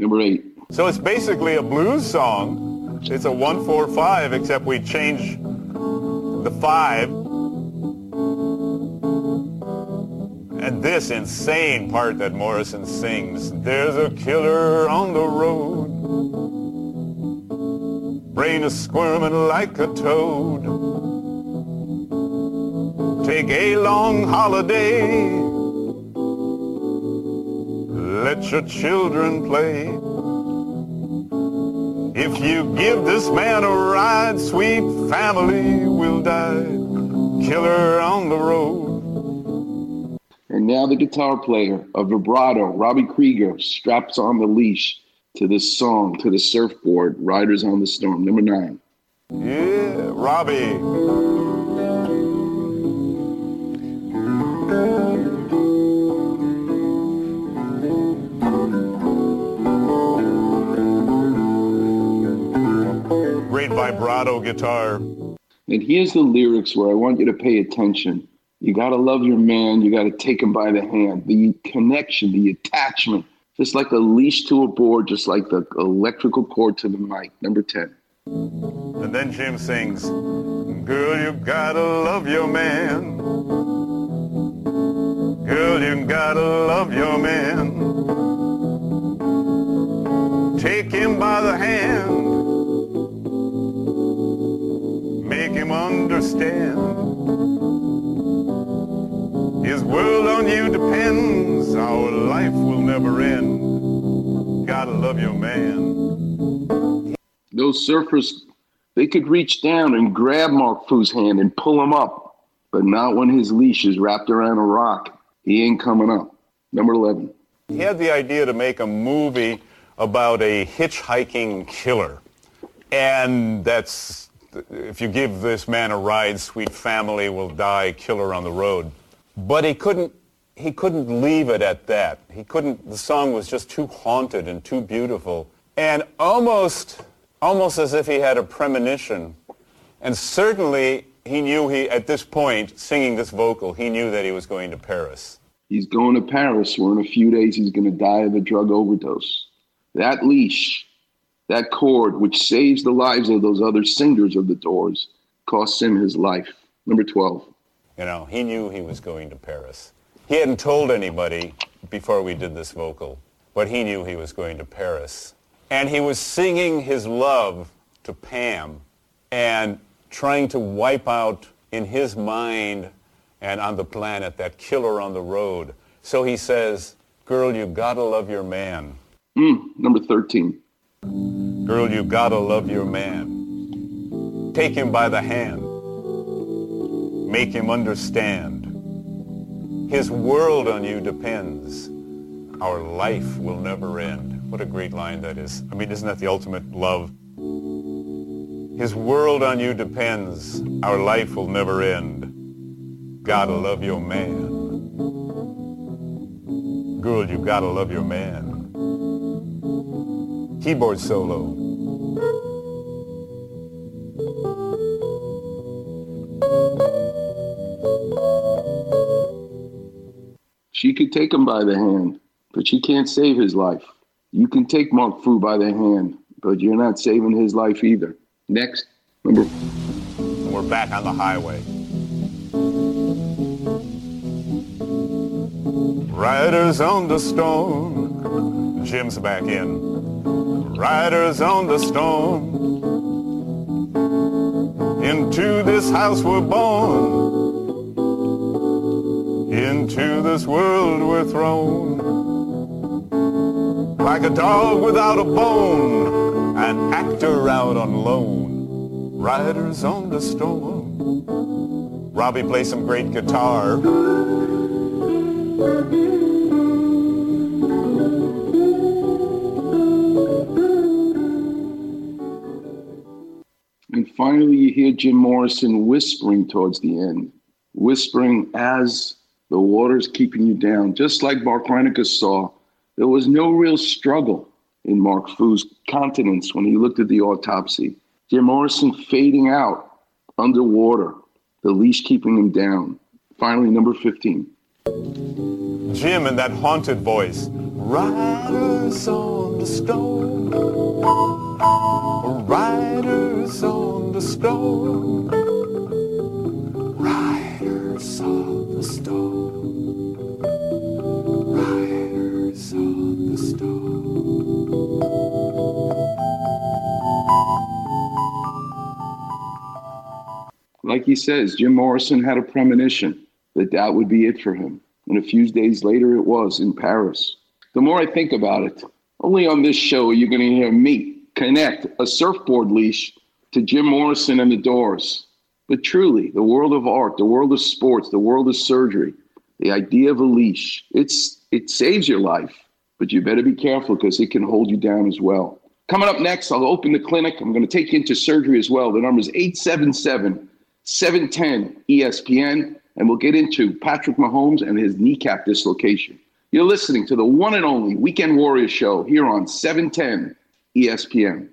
Number eight. So it's basically a blues song. It's a one, four, five, except we change the five. And this insane part that Morrison sings, there's a killer on the road. Brain is squirming like a toad. Take a long holiday. Let your children play. If you give this man a ride, sweet family will die. Killer on the road. And now the guitar player of vibrato, Robbie Krieger, straps on the leash to this song, to the surfboard, Riders on the Storm. Number nine. Yeah, Robbie. Vibrato guitar. And here's the lyrics where I want you to pay attention. You got to love your man. You got to take him by the hand. The connection, the attachment, just like a leash to a board, just like the electrical cord to the mic. Number 10. And then Jim sings, Girl, you gotta love your man. Girl, you gotta love your man. Take him by the hand. Understand. His world on you depends. Our life will never end. Gotta love your man. Those surfers, they could reach down and grab Mark Foo's hand and pull him up, but not when his leash is wrapped around a rock. He ain't coming up. Number 11. He had the idea to make a movie about a hitchhiking killer. And that's, if you give this man a ride, sweet family will die, killer on the road. But he couldn't, he couldn't leave it at that. He couldn't, the song was just too haunted and too beautiful. And almost, almost as if he had a premonition. And certainly he knew he, at this point, singing this vocal, he knew that he was going to Paris. He's going to Paris where in a few days he's going to die of a drug overdose. That leash, that cord, which saves the lives of those other singers of the Doors, costs him his life. Number 12. You know, he knew he was going to Paris. He hadn't told anybody before we did this vocal, but he knew he was going to Paris. And he was singing his love to Pam and trying to wipe out in his mind and on the planet that killer on the road. So he says, girl, you gotta love your man. Mm, number 13. Girl, you gotta love your man. Take him by the hand. Make him understand. His world on you depends. Our life will never end. What a great line that is. I mean, isn't that the ultimate love? His world on you depends. Our life will never end. Gotta love your man. Girl, you gotta love your man. Keyboard solo. She could take him by the hand, but she can't save his life. You can take Mark Foo by the hand, but you're not saving his life either. Next, number. We're back on the highway. Riders on the storm. Jim's back in. Riders on the storm. Into this house we're born. Into this world we're thrown. Like a dog without a bone. An actor out on loan. Riders on the storm. Robbie plays some great guitar. And finally, you hear Jim Morrison whispering towards the end, whispering as the water's keeping you down. Just like Reinecker saw, there was no real struggle in Mark Foo's countenance when he looked at the autopsy. Jim Morrison fading out underwater, the leash keeping him down. Finally, number 15. Jim in that haunted voice. Riders on the stone. Riders on the stone. Like he says, Jim Morrison had a premonition that that would be it for him. And a few days later, it was in Paris. The more I think about it, only on this show are you going to hear me connect a surfboard leash to Jim Morrison and the Doors. But truly, the world of art, the world of sports, the world of surgery, the idea of a leash, it's it saves your life, but you better be careful because it can hold you down as well. Coming up next, I'll open the clinic. I'm going to take you into surgery as well. The number is 877 710 ESPN, and we'll get into Patrick Mahomes and his kneecap dislocation. You're listening to the one and only Weekend Warriors show here on 710 ESPN.